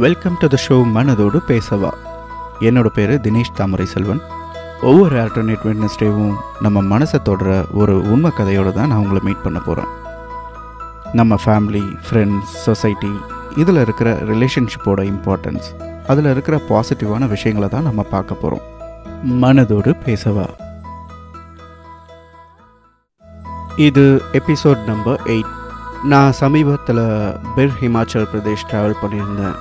Welcome to the show மனதோடு பேசவா. என்னோட பேர் தினேஷ் தாமரை செல்வன் ஒவ்வொரு ஆல்டர்னேட் வெட்னஸ்டேவும் நம்ம மனசை தொடர ஒரு உண்மை கதையோடு தான் நான் உங்களை மீட் பண்ண போகிறேன் நம்ம ஃபேமிலி ஃப்ரெண்ட்ஸ் சொசைட்டி இதில் இருக்கிற ரிலேஷன்ஷிப்போட இம்பார்ட்டன்ஸ் அதில் இருக்கிற பாசிட்டிவான விஷயங்களை தான் நம்ம பார்க்க போகிறோம் மனதோடு பேசவா. இது எபிசோட் நம்பர் எயிட் நான் சமீபத்தில் பிர் ஹிமாச்சல் பிரதேஷ் ட்ராவல் பண்ணியிருந்தேன்.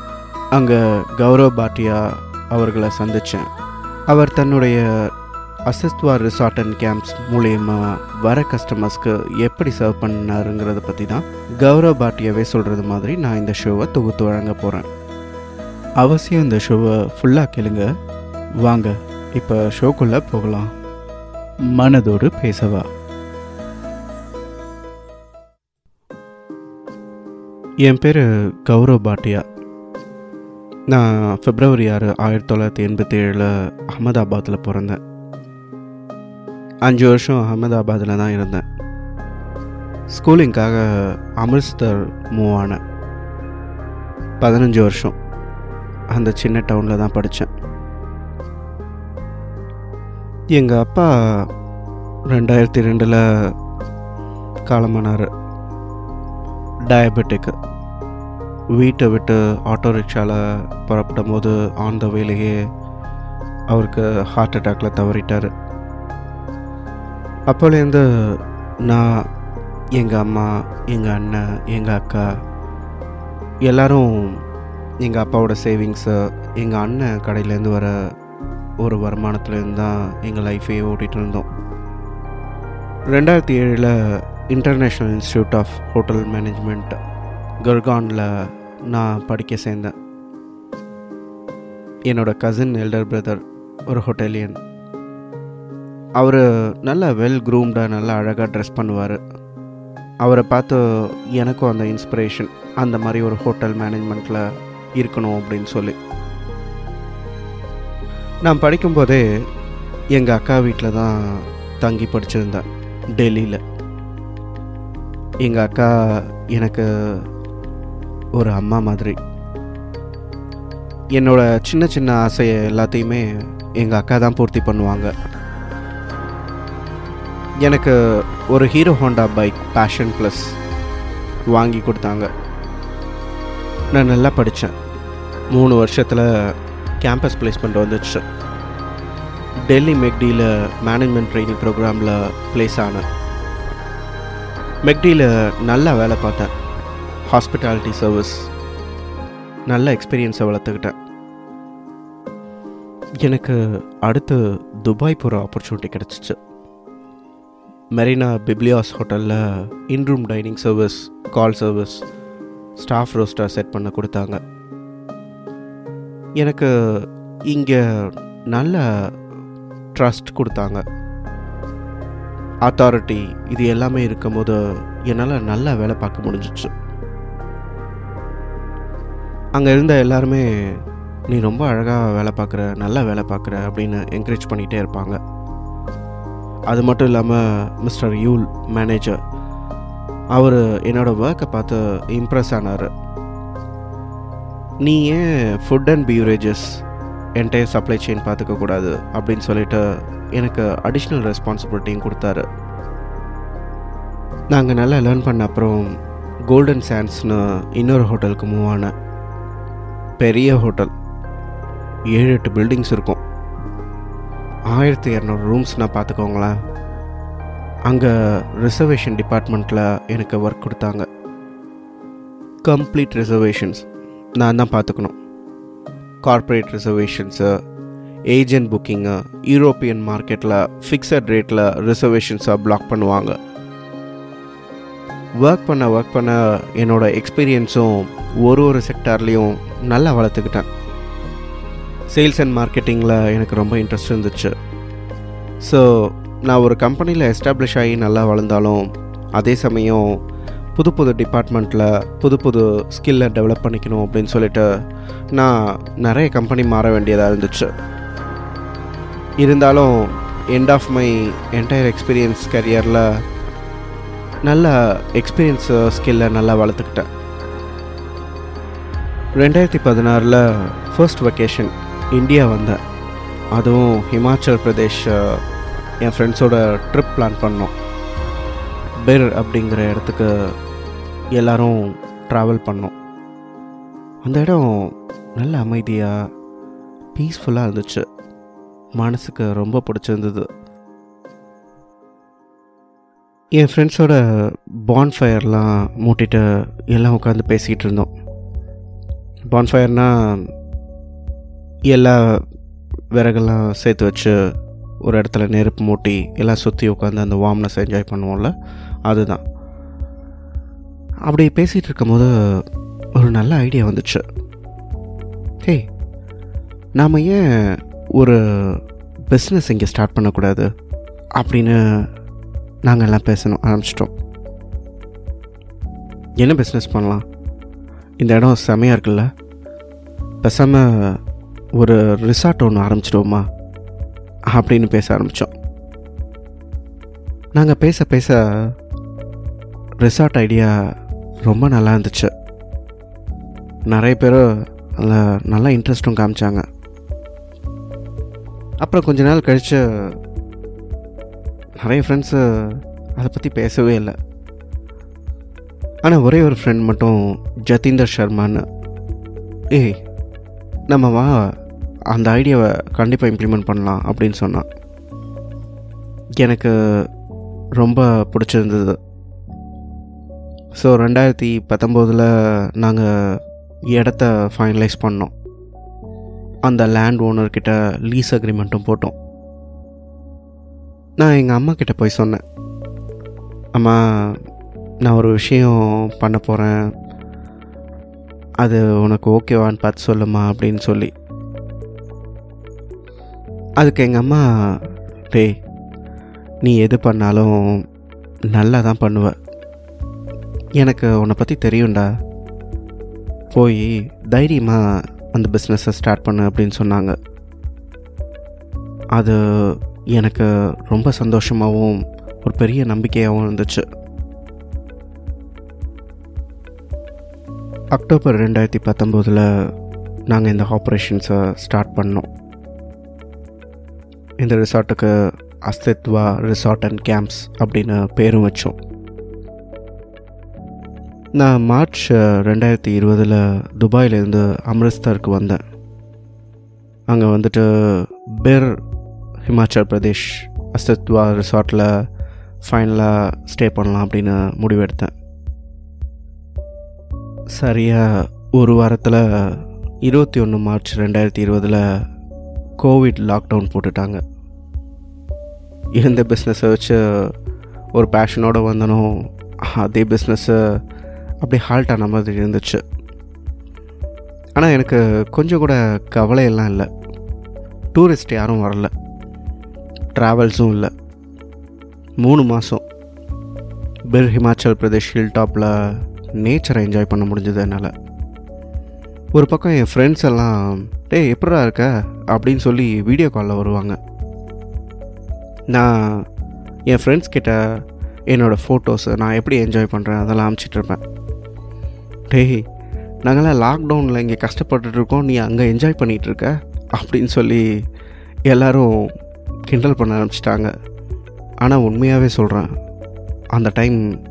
அங்கே கௌரவ் பாட்டியா அவர்களை சந்தித்தேன் அவர் தன்னுடைய அசிஸ்த்வா ரிசார்ட் அண்ட் கேம்ப்ஸ் மூலயமா வர கஸ்டமர்ஸ்க்கு எப்படி சர்வ் பண்ணாருங்கிறத பற்றி தான் கௌரவ் பாட்டியாவே சொல்கிறது மாதிரி நான் இந்த ஷோவை தொகுத்து வழங்க போகிறேன் அவசியம் இந்த ஷோவை ஃபுல்லாக கேளுங்க. வாங்க இப்போ ஷோக்குள்ளே போகலாம். மனதோடு பேசவா? என் பேர் கௌரவ் பாட்டியா. நான் பிப்ரவரி ஆறு ஆயிரத்தி தொள்ளாயிரத்தி எண்பத்தி ஏழில் அகமதாபாத்தில் பிறந்தேன். அஞ்சு வருஷம் அகமதாபாத்தில் தான் இருந்தேன். ஸ்கூலிங்காக அமிர்தர் மூவ் ஆனேன். பதினஞ்சு வருஷம் அந்த சின்ன டவுனில் தான் படித்தேன் எங்கள் அப்பா ரெண்டாயிரத்தி ரெண்டில் காலமானார். டயபெட்டிக்கு வீட்டை விட்டு ஆட்டோ ரிக்ஷாவில் புறப்படும் போது ஆன் த வேலையே அவருக்கு ஹார்ட் அட்டாக்ல தவறிட்டார். அப்போலேருந்து நான் எங்கள் அம்மா எங்கள் அண்ணன் எங்கள் அக்கா எல்லாரும் எங்கள் அப்பாவோட சேவிங்ஸை எங்கள் அண்ணன் கடையிலேருந்து வர ஒரு வருமானத்துலேருந்து தான் எங்கள் லைஃபையே ஓட்டிகிட்டு இருந்தோம் ரெண்டாயிரத்தி ஏழில் international institute of hotel management கர்கானில் நான் படிக்க சேர்ந்தேன். என்னோட கசின் எல்டர் பிரதர் ஒரு ஹோட்டலியன் அவர் நல்ல வெல் க்ரூம்டாக நல்லா அழகாக ட்ரெஸ் பண்ணுவார். அவரை பார்த்து எனக்கும் அந்த இன்ஸ்பிரேஷன் அந்த மாதிரி ஒரு ஹோட்டல் மேனேஜ்மெண்ட்டில் இருக்கணும் அப்படின்னு சொல்லி. நான் படிக்கும்போதே எங்கள் அக்கா வீட்டில் தான் தங்கி படிச்சிருந்தேன் டெல்லியில். எங்கள் அக்கா எனக்கு ஒரு அம்மா மாதிரி. என்னோட சின்ன சின்ன ஆசையை எல்லாத்தையுமே எங்கள் அக்கா தான் பூர்த்தி பண்ணுவாங்க. எனக்கு ஒரு Hero Honda bike Passion Plus வாங்கி கொடுத்தாங்க. நான் நல்லா படித்தேன் மூணு வருஷத்தில் கேம்பஸ் பிளேஸ்மெண்ட் வந்துச்சு. டெல்லி மெக்டியில் மேனேஜ்மெண்ட் ட்ரைனிங் ப்ரோக்ராமில் ப்ளேஸ் ஆனேன். மெக்டியில் நல்லா வேலை பார்த்தேன். Hospitality service. நல்ல எக்ஸ்பீரியன்ஸை வளர்த்துக்கிட்டேன். எனக்கு அடுத்து துபாய் போகிற ஆப்பர்ச்சுனிட்டி கிடச்சிச்சு. மெரினா பிப்ளியாஸ் ஹோட்டலில் in room dining service call service staff ரோஸ்டாக set பண்ண கொடுத்தாங்க. எனக்கு இங்கே நல்ல ட்ரஸ்ட் கொடுத்தாங்க. அத்தாரிட்டி இது எல்லாமே இருக்கும்போது என்னால் நல்லா வேலை பார்க்க முடிஞ்சிச்சு. அங்கே இருந்த எல்லாருமே நீ ரொம்ப அழகாக வேலை பார்க்குற நல்லா வேலை பார்க்குற அப்படின்னு என்கரேஜ் பண்ணிகிட்டே இருப்பாங்க. அது மட்டும் இல்லாமல் மிஸ்டர் யூல் மேனேஜர் அவர் என்னோடய ஒர்க்கை பார்த்து இம்ப்ரெஸ் ஆனார். நீ ஏன் food and beverages entire supply chain பார்த்துக்க கூடாது? அப்படின்னு சொல்லிட்டு எனக்கு அடிஷ்னல் ரெஸ்பான்சிபிலிட்டியும் கொடுத்தாரு. நாங்கள் நல்லா லேர்ன் பண்ண அப்புறம் கோல்டன் சாண்ட்ஸ்னு இன்னொரு ஹோட்டலுக்கு மூவ் ஆனேன். பெரிய ஹோட்டல். ஏழு எட்டு பில்டிங்ஸ் இருக்கும். ஆயிரத்தி இரநூறு ரூம்ஸ்னால் பார்த்துக்கோங்களேன். அங்கே ரிசர்வேஷன் டிபார்ட்மெண்ட்டில் எனக்கு ஒர்க் கொடுத்தாங்க. கம்ப்ளீட் ரிசர்வேஷன்ஸ் நான் தான் பார்த்துக்கணும். Corporate reservations agent booking European மார்க்கெட்டில் ஃபிக்ஸட் ரேட்டில் ரிசர்வேஷன்ஸை பிளாக் பண்ணுவாங்க. ஒர்க் பண்ண ஒர்க் பண்ண என்னோடய எக்ஸ்பீரியன்ஸும் ஒரு ஒரு செக்டார்லேயும் நல்லா வளர்த்துக்கிட்டேன். சேல்ஸ் அண்ட் மார்க்கெட்டிங்கில் எனக்கு ரொம்ப இன்ட்ரெஸ்ட் இருந்துச்சு. ஸோ நான் ஒரு கம்பெனியில் எஸ்டாப்ளிஷ் ஆகி நல்லா வளர்ந்தாலும் அதே சமயம் புது புது டிபார்ட்மெண்ட்டில் புது புது ஸ்கில்லை டெவலப் பண்ணிக்கணும் அப்படின்னு சொல்லிட்டு நான் நிறைய கம்பெனி மாற வேண்டியதாக இருந்துச்சு. இருந்தாலும் end of my entire experience கரியரில் நல்ல எக்ஸ்பீரியன்ஸ் ஸ்கில்லை நல்லா வளர்த்துக்கிட்டேன். ரெண்டாயிரத்தி பதினாறில் ஃபர்ஸ்ட் வெக்கேஷன் இந்தியா வந்தேன். அதுவும் ஹிமாச்சல் பிரதேஷ் என் ஃப்ரெண்ட்ஸோட ட்ரிப் பிளான் பண்ணோம். பெர் அப்படிங்கிற இடத்துக்கு எல்லாரும் ட்ராவல் பண்ணோம். அந்த இடம் நல்ல அமைதியாக பீஸ்ஃபுல்லாக இருந்துச்சு. மனசுக்கு ரொம்ப பிடிச்சிருந்தது. என் ஃப்ரெண்ட்ஸோட பான்ஃபயர்லாம் மூட்டிட்டு எல்லாம் உட்காந்து பேசிகிட்டு இருந்தோம். பான்ஃபயர்னால் எல்லா விறகெல்லாம் சேர்த்து வச்சு ஒரு இடத்துல நெருப்பு மூட்டி எல்லாம் சுற்றி உட்காந்து அந்த வார்ம்னஸ் என்ஜாய் பண்ணுவோம்ல அதுதான். அப்படி பேசிகிட்டு இருக்கும்போது ஒரு நல்ல ஐடியா வந்துச்சு. ஹே நாம் ஏன் ஒரு பிஸ்னஸ் இங்கே ஸ்டார்ட் பண்ணக்கூடாது அப்படின்னு நாங்கள் எல்லாம் பேசணும் ஆரம்பிச்சிட்டோம். என்ன பிஸ்னஸ் பண்ணலாம்? இந்த இடம் செமையாக இருக்குல்ல? பேசாமல் ஒரு ரிசார்ட் ஒன்று ஆரம்பிச்சிடுவோமா? அப்படின்னு பேச ஆரம்பித்தோம் நாங்கள் பேச பேச ரிசார்ட் ஐடியா ரொம்ப நல்லா இருந்துச்சு. நிறைய பேர் அதில் நல்லா இன்ட்ரெஸ்ட்டும் காமிச்சாங்க. அப்புறம் கொஞ்ச நாள் கழித்து நிறைய ஃப்ரெண்ட்ஸு அதை பற்றி பேசவே இல்லை. ஆனால் ஒரே ஒரு ஃப்ரெண்ட் மட்டும் ஜதீந்தர் சர்மான்னு. ஏய் நம்ம வா அந்த ஐடியாவை கண்டிப்பாக இம்ப்ளிமெண்ட் பண்ணலாம் அப்படின்னு சொன்னான். எனக்கு ரொம்ப பிடிச்சிருந்தது. ஸோ ரெண்டாயிரத்தி பத்தொம்போதில் நாங்கள் இடத்த ஃபைனலைஸ் பண்ணோம். அந்த லேண்ட் ஓனர்கிட்ட லீஸ் அக்ரிமெண்ட்டும் போட்டோம். நான் எங்கள் அம்மா கிட்ட போய் சொன்னேன். அம்மா நான் ஒரு விஷயம் பண்ண போகிறேன் அது உனக்கு ஓகேவான்னு பார்த்து சொல்லுமா அப்படின்னு சொல்லி. அதுக்கு எங்கள் அம்மா டேய் நீ எது பண்ணாலும் நல்லா தான் பண்ணுவ. எனக்கு உன்னை பற்றி தெரியும்டா. போய் தைரியமாக அந்த பிஸ்னஸை ஸ்டார்ட் பண்ணு அப்படின்னு சொன்னாங்க. அது எனக்கு ரொம்ப சந்தோஷமாகவும் ஒரு பெரிய நம்பிக்கையாகவும் இருந்துச்சு. அக்டோபர் ரெண்டாயிரத்தி பத்தொம்போதில் நாங்கள் இந்த ஆப்ரேஷன்ஸை ஸ்டார்ட் பண்ணோம். இந்த ரிசார்ட்டுக்கு அஸ்தித்வா ரிசார்ட் அண்ட் கேம்ப்ஸ் அப்படின்னு பேரும் வச்சோம். நான் மார்ச் ரெண்டாயிரத்தி இருபதில் துபாயிலேருந்து அம்ரிஸ்தருக்கு வந்தேன். அங்கே வந்துட்டு பெர் ஹிமாச்சல் பிரதேஷ் அஸ்தித்வா ரிசார்ட்டில் ஃபைனலாக ஸ்டே பண்ணலாம் அப்படின்னு முடிவெடுத்தேன். சரியாக ஒரு வாரத்தில் இருபத்தி ஒன்று மார்ச் ரெண்டாயிரத்தி இருபதில் கோவிட் லாக்டவுன் போட்டுட்டாங்க. இருந்த பிஸ்னஸை வச்சு ஒரு பேஷனோடு வந்தனோ அதே பிஸ்னஸ்ஸு அப்படியே ஹால்ட் ஆன மாதிரி இருந்துச்சு. ஆனால் எனக்கு கொஞ்சம் கூட கவலையெல்லாம் இல்லை. டூரிஸ்ட் யாரும் வரல. ட்ராவல்ஸும் இல்லை. மூணு மாதம் பெர் ஹிமாச்சல் பிரதேஷ் ஹில் டாப்பில் நேச்சரை என்ஜாய் பண்ண முடிஞ்சது என்னால். ஒரு பக்கம் என் ஃப்ரெண்ட்ஸ் எல்லாம் டேய் எப்படா இருக்க? அப்படின்னு சொல்லி வீடியோ காலில் வருவாங்க. நான் என் ஃப்ரெண்ட்ஸ் கிட்ட என்னோடய ஃபோட்டோஸை நான் எப்படி என்ஜாய் பண்ணுறேன் அதெல்லாம் அனுப்பிச்சிட்ருப்பேன் டேய் நாங்களாம் லாக்டவுனில் இங்கே கஷ்டப்பட்டுட்ருக்கோம் நீ அங்கே என்ஜாய் பண்ணிகிட்டு இருக்க? அப்படின்னு சொல்லி எல்லோரும் கிண்டல் பண்ண ஆரம்பிச்சிட்டாங்க. ஆனால் உண்மையாகவே சொல்கிறேன் அந்த டைம்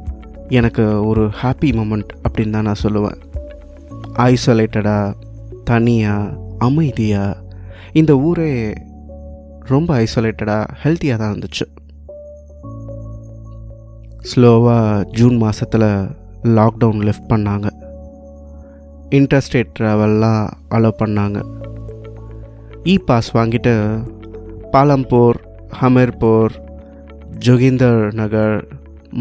எனக்கு ஒரு ஹாப்பி மூமெண்ட் அப்படின்னு தான் நான் சொல்லுவேன். ஐசோலேட்டடாக தனியாக அமைதியாக இந்த ஊரே ரொம்ப ஐசோலேட்டடாக ஹெல்த்தியாக தான் இருந்துச்சு. ஸ்லோவாக ஜூன் மாதத்தில் லாக்டவுன் லிஃப்ட் பண்ணாங்க. இன்டர்ஸ்டேட் ட்ராவல்லாம் அலோவ் பண்ணாங்க. இ பாஸ் வாங்கிட்டு பாலம்பூர் ஹமீர்பூர் ஜோகிந்தர் நகர்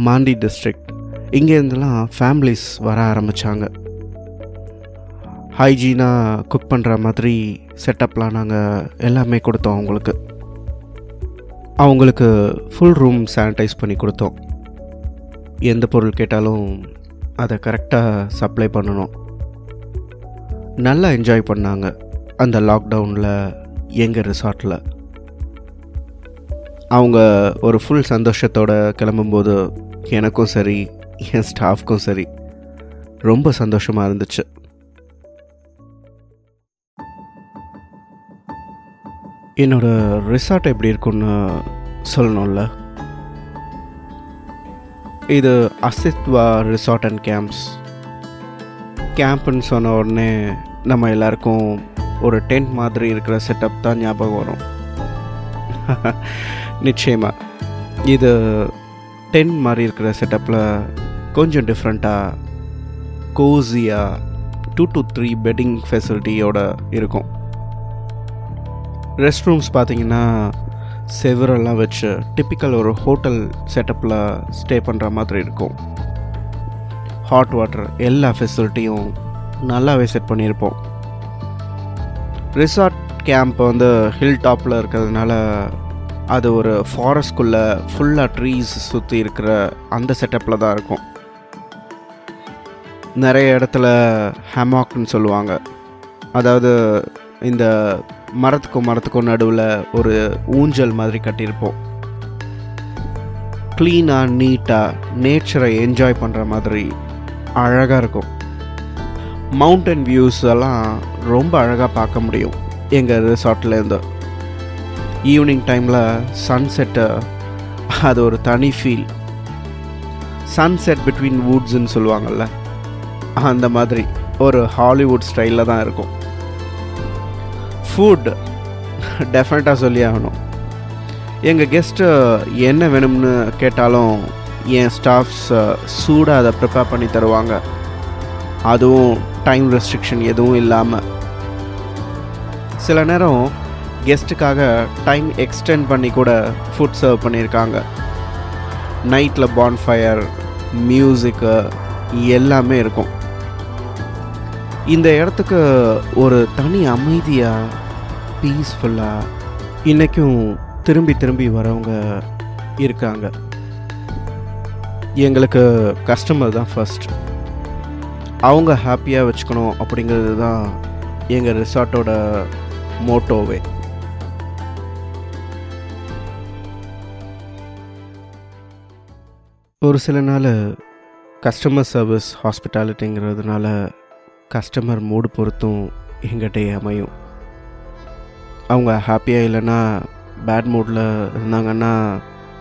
மாண்டி டிஸ்ட்ரிக்ட் இங்கேருந்துலாம் ஃபேமிலிஸ் வர ஆரம்பித்தாங்க ஹைஜீனாக குக் பண்ணுற மாதிரி செட்டப்லாம் நாங்கள் எல்லாமே கொடுத்தோம் அவங்களுக்கு. அவங்களுக்கு ஃபுல் ரூம் சானிடைஸ் பண்ணி கொடுத்தோம். எந்த பொருள் கேட்டாலும் அதை கரெக்டாக சப்ளை பண்ணணும். நல்லா என்ஜாய் பண்ணாங்க அந்த லாக்டவுனில் எங்கள் ரிசார்ட்டில் அவங்க ஒரு ஃபுல் சந்தோஷத்தோடு கிளம்பும்போது எனக்கும் சரி என் ஸ்டாஃப்க்கும் சரி. ரொம்ப சந்தோஷமாக இருந்துச்சு. என்னோடய ரிசார்ட் எப்படி இருக்கும்னு சொல்லணும்ல? இது அசித்வா ரிசார்ட் அண்ட் கேம்ப்ஸ் கேம்ப்னு சொன்ன உடனே நம்ம எல்லாருக்கும் ஒரு டென்ட் மாதிரி இருக்கிற செட்டப் தான் ஞாபகம் வரும். நிச்சயமாக இது டென்ட் மாதிரி இருக்கிற செட்டப்பில் கொஞ்சம் டிஃப்ரெண்ட்டாக கோஸியாக டூ டு த்ரீ பெட்டிங் ஃபெசிலிட்டியோட இருக்கும். ரெஸ்ட் ரூம்ஸ் பார்த்தீங்கன்னா செவரெல்லாம் வச்சு டிப்பிக்கல் ஒரு ஹோட்டல் செட்டப்பில் ஸ்டே பண்ணுற மாதிரி இருக்கும். ஹாட் வாட்டர் எல்லா ஃபெசிலிட்டியும் நல்லாவே செட் பண்ணியிருப்போம். ரிசார்ட் கேம்ப் வந்து ஹில் டாப்பில் இருக்கிறதுனால அது ஒரு ஃபாரஸ்ட்குள்ளே ஃபுல்லாக ட்ரீஸ் சுற்றி இருக்கிற அந்த செட்டப்பில் தான் இருக்கும். நிறைய இடத்துல ஹேமாக்னு சொல்லுவாங்க. அதாவது இந்த மரத்துக்கும் மரத்துக்கும் நடுவில் ஒரு ஊஞ்சல் மாதிரி கட்டியிருப்போம். க்ளீனாக நீட்டாக நேச்சரை என்ஜாய் பண்ணுற மாதிரி அழகாக இருக்கும். மவுண்டன் வியூஸ் எல்லாம் ரொம்ப அழகாக பார்க்க முடியும் எங்கள் ரிசார்ட்லேருந்து ஈவினிங் டைமில் சன்செட்டை அது ஒரு தனி ஃபீல் சன்செட் பிட்வீன் வூட்ஸுன்னு சொல்லுவாங்கள்ல அந்த மாதிரி ஒரு ஹாலிவுட் ஸ்டைலில் தான் இருக்கும். ஃபுட் டெஃபினட்டாக சொல்லி ஆகணும். எங்கள் கெஸ்ட்டு என்ன வேணும்னு கேட்டாலும் என் ஸ்டாஃப்ஸ் சூடாக அதை ப்ரிப்பேர் பண்ணி தருவாங்க. அதுவும் டைம் ரெஸ்ட்ரிக்ஷன் எதுவும் இல்லாமல் சில நேரம் கெஸ்ட்டுக்காக டைம் எக்ஸ்டெண்ட் பண்ணி கூட ஃபுட் சர்வ் பண்ணியிருக்காங்க நைட்டில் பான்ஃபயர் மியூசிக்கு எல்லாமே இருக்கும். இந்த இடத்துக்கு ஒரு தனி அமைதியாக பீஸ்ஃபுல்லாக இன்றைக்கும் திரும்பி திரும்பி வரவங்க இருக்காங்க. எங்களுக்கு கஸ்டமர் தான் ஃபஸ்ட் அவங்க ஹாப்பியாக வச்சுக்கணும் அப்படிங்கிறது தான் எங்கள் ரிசார்ட்டோட மோட்டோவே ஒரு சில நாள் கஸ்டமர் சர்வீஸ் ஹாஸ்பிட்டாலிட்டிங்கிறதுனால கஸ்டமர் மூடு பொறுத்தும் எங்கிட்டே அமையும். அவங்க ஹாப்பியாக இல்லைன்னா பேட் மூடில் இருந்தாங்கன்னா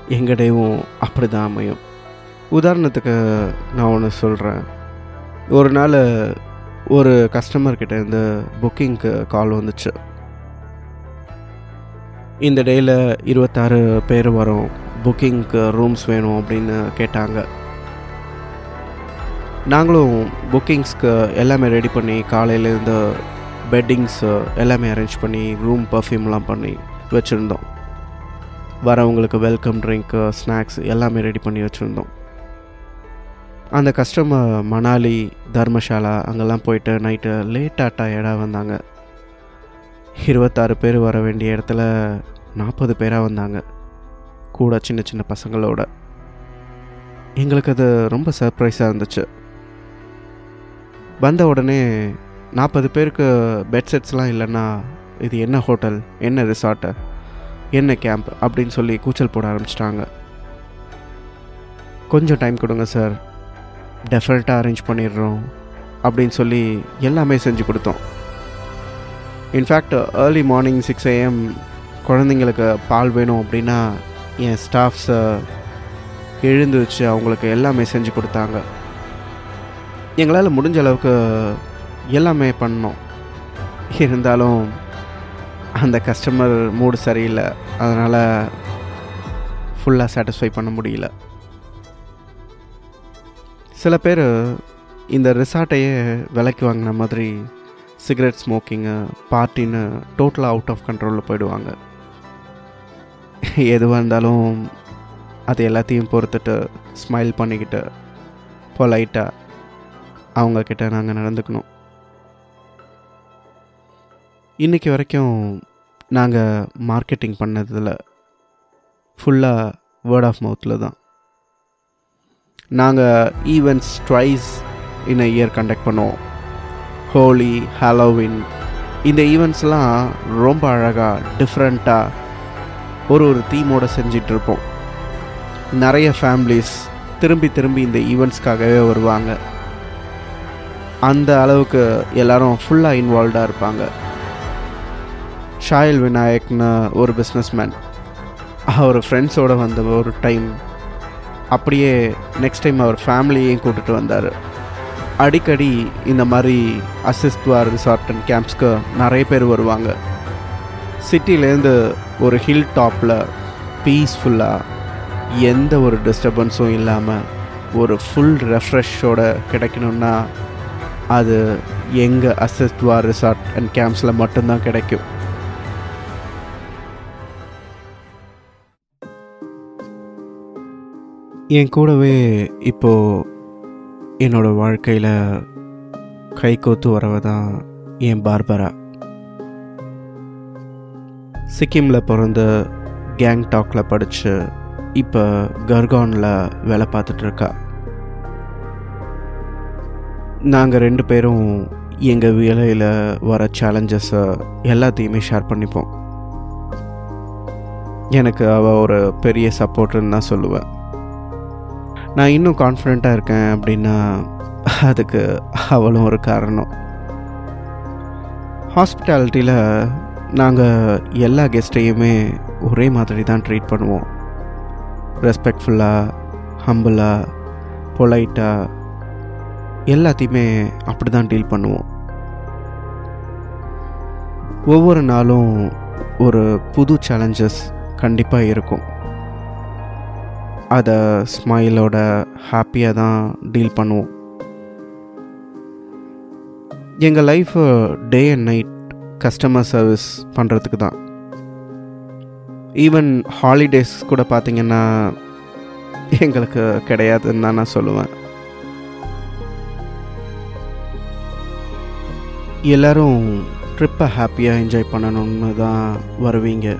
எங்கிட்டையும் அப்படி தான் அமையும். உதாரணத்துக்கு நான் ஒன்று சொல்கிறேன் ஒரு நாள் ஒரு கஸ்டமர்கிட்ட இருந்து புக்கிங்க்கு கால் வந்துச்சு. இந்த டேயில் இருபத்தாறு பேர் வரும். புக்கிங்க்கு ரூம்ஸ் வேணும் அப்படின்னு கேட்டாங்க. நாங்களும் புக்கிங்ஸ்க்கு எல்லாமே ரெடி பண்ணி காலையிலேருந்து பெட்டிங்ஸு எல்லாமே அரேஞ்ச் பண்ணி ரூம் பர்ஃப்யூம்லாம் பண்ணி வச்சுருந்தோம். வரவங்களுக்கு வெல்கம் ட்ரிங்க்கு ஸ்நாக்ஸ் எல்லாமே ரெடி பண்ணி வச்சுருந்தோம். அந்த கஸ்டமர் மணாலி தர்மசாலா அங்கெல்லாம் போயிட்டு நைட்டு லேட்டாக டயர்டாக வந்தாங்க. இருபத்தாறு பேர் வர வேண்டிய இடத்துல நாற்பது பேராக வந்தாங்க. கூட சின்ன சின்ன பசங்களோட. எங்களுக்கு அது ரொம்ப சர்ப்ரைஸாக இருந்துச்சு. வந்த உடனே நாற்பது பேருக்கு பெட் செட்ஸ்லாம் இல்லைன்னா இது என்ன ஹோட்டல் என்ன ரிசார்ட்டு என்ன கேம்ப் அப்படின்னு சொல்லி கூச்சல் போட ஆரம்பிச்சிட்டாங்க. கொஞ்சம் டைம் கொடுங்க சார் டெஃபரெண்ட்டாக அரேஞ்ச் பண்ணிடுறோம் அப்படின்னு சொல்லி எல்லாமே செஞ்சு கொடுத்தோம். In fact early morning six AM குழந்தைங்களுக்கு பால் வேணும் அப்படின்னா என் ஸ்டாஃப்ஸை எழுந்து வச்சு அவங்களுக்கு எல்லாமே செஞ்சு கொடுத்தாங்க. எங்களால் முடிஞ்ச அளவுக்கு எல்லாமே பண்ணோம். இருந்தாலும் அந்த கஸ்டமர் மூடு சரியில்லை. அதனால் ஃபுல்லாக சாட்டிஸ்ஃபை பண்ண முடியல. சில பேர் இந்த ரிசார்ட்டையே விலைக்கு வாங்கின மாதிரி சிகரெட் ஸ்மோக்கிங்கு பார்ட்டின்னு டோட்டலாக அவுட் ஆஃப் கண்ட்ரோலில் போயிடுவாங்க. எதுவாக இருந்தாலும் அது எல்லாத்தையும் பொறுத்துட்டு ஸ்மைல் பண்ணிக்கிட்டு பொலைட்டாக அவங்கக்கிட்ட நாங்கள் நடந்துக்கணும். இன்றைக்கி வரைக்கும் நாங்கள் மார்க்கெட்டிங் பண்ணதில் ஃபுல்லாக வேர்ட் ஆஃப் மவுத்தில் தான். நாங்கள் events twice in a year conduct பண்ணுவோம். ஹோலி ஹாலோவின் இந்த ஈவெண்ட்ஸ்லாம் ரொம்ப அழகாக டிஃப்ரெண்ட்டாக ஒரு ஒரு தீமோடு செஞ்சிட்ருப்போம் நிறைய ஃபேமிலிஸ் திரும்பி திரும்பி இந்த ஈவெண்ட்ஸ்க்காகவே வருவாங்க. அந்த அளவுக்கு எல்லாரும் ஃபுல்லாக இன்வால்வ்டாக இருப்பாங்க. ஷாயல் விநாயக்னு ஒரு பிஸ்னஸ்மேன் அவர் ஃப்ரெண்ட்ஸோடு வந்த ஒரு டைம் அப்படியே நெக்ஸ்ட் டைம் அவர் ஃபேமிலியையும் கூட்டிகிட்டு வந்தார். அடிக்கடி இந்த மாதிரி அசிஸ்துவார் ரிசார்ட் அண்ட் கேம்ப்ஸ்க்கு நிறைய பேர் வருவாங்க. சிட்டிலேருந்து ஒரு ஹில் டாப்பில் பீஸ்ஃபுல்லாக எந்த ஒரு டிஸ்டர்பன்ஸும் இல்லாமல் ஒரு ஃபுல் ரெஃப்ரெஷோட கிடைக்கணுன்னா அது எங்கள் அசிஸ்ட்வார் ரிசார்ட் அண்ட் கேம்ப்ஸில் மட்டும்தான் கிடைக்கும். என் கூடவே இப்போது என்னோடய வாழ்க்கையில் கை கோத்து வரவ தான் என் பார்பரா சிக்கிமில் பிறந்த கேங்டாக்கில் படித்து இப்போ கர்கானில் வேலை பார்த்துட்ருக்கா நாங்கள் ரெண்டு பேரும் எங்கள் வேலையில் வர சேலஞ்சஸை எல்லாத்தையுமே ஷேர் பண்ணிப்போம். எனக்கு அவள் ஒரு பெரிய சப்போர்ட்டுன்னு தான் சொல்லுவேன் நான் இன்னும் கான்ஃபிடெண்ட்டாக இருக்கேன் அப்படின்னா அதுக்கு அவளும் ஒரு காரணம். ஹாஸ்பிட்டாலிட்டியில் நாங்கள் எல்லா கெஸ்ட்டையுமே ஒரே மாதிரி தான் ட்ரீட் பண்ணுவோம். ரெஸ்பெக்ட்ஃபுல்லாக ஹம்பிளாக பொலைட்டாக எல்லாத்தையுமே அப்படி தான் டீல் பண்ணுவோம். ஒவ்வொரு நாளும் ஒரு புது சேலஞ்சஸ் கண்டிப்பாக இருக்கும். அதை ஸ்மைலோட ஹாப்பியாக தான் டீல் பண்ணுவோம். எங்கள் life day and night customer service பண்ணுறதுக்கு தான். ஈவன் ஹாலிடேஸ் கூட பார்த்திங்கன்னா எங்களுக்கு கிடையாதுன்னு தான் நான் சொல்லுவேன். எல்லோரும் ட்ரிப்பை ஹாப்பியாக என்ஜாய் பண்ணணும்னு தான் வருவீங்க.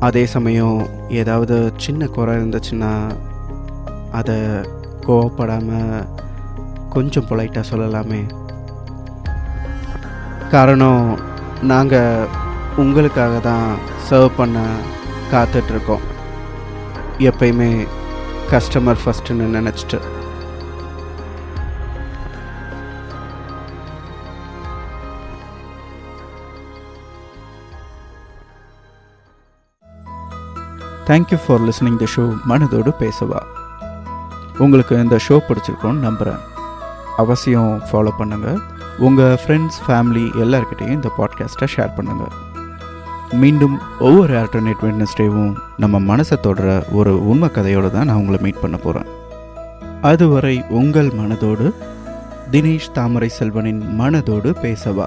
அதே சமயம் ஏதாவது சின்ன குறை இருந்துச்சுன்னா அதை கோவப்படாமல் கொஞ்சம் பொலைட்டாக சொல்லலாமே. காரணம் நாங்கள் உங்களுக்காக தான் சர்வ் பண்ண காத்துட்ருக்கோம் எப்பயுமே கஸ்டமர் ஃபஸ்ட்டுன்னு நினச்சிட்டு. Thank you for listening the show மனதோடு பேசவா. உங்களுக்கு இந்த ஷோ பிடிச்சிருக்கோன்னு நம்புகிறேன் அவசியம் ஃபாலோ பண்ணுங்கள் உங்கள் ஃப்ரெண்ட்ஸ் ஃபேமிலி எல்லாருக்கிட்டேயும் இந்த பாட்காஸ்ட்டை ஷேர் பண்ணுங்கள் மீண்டும் ஒவ்வொரு ஆல்டர்னேட் வெட்னஸ்டேவும் நம்ம மனசை தொடர ஒரு உண்மை கதையோடு தான் நான் உங்களை மீட் பண்ண போகிறேன் அதுவரை உங்கள் மனதோடு தினேஷ் தாமரை செல்வனின் மனதோடு பேசவா.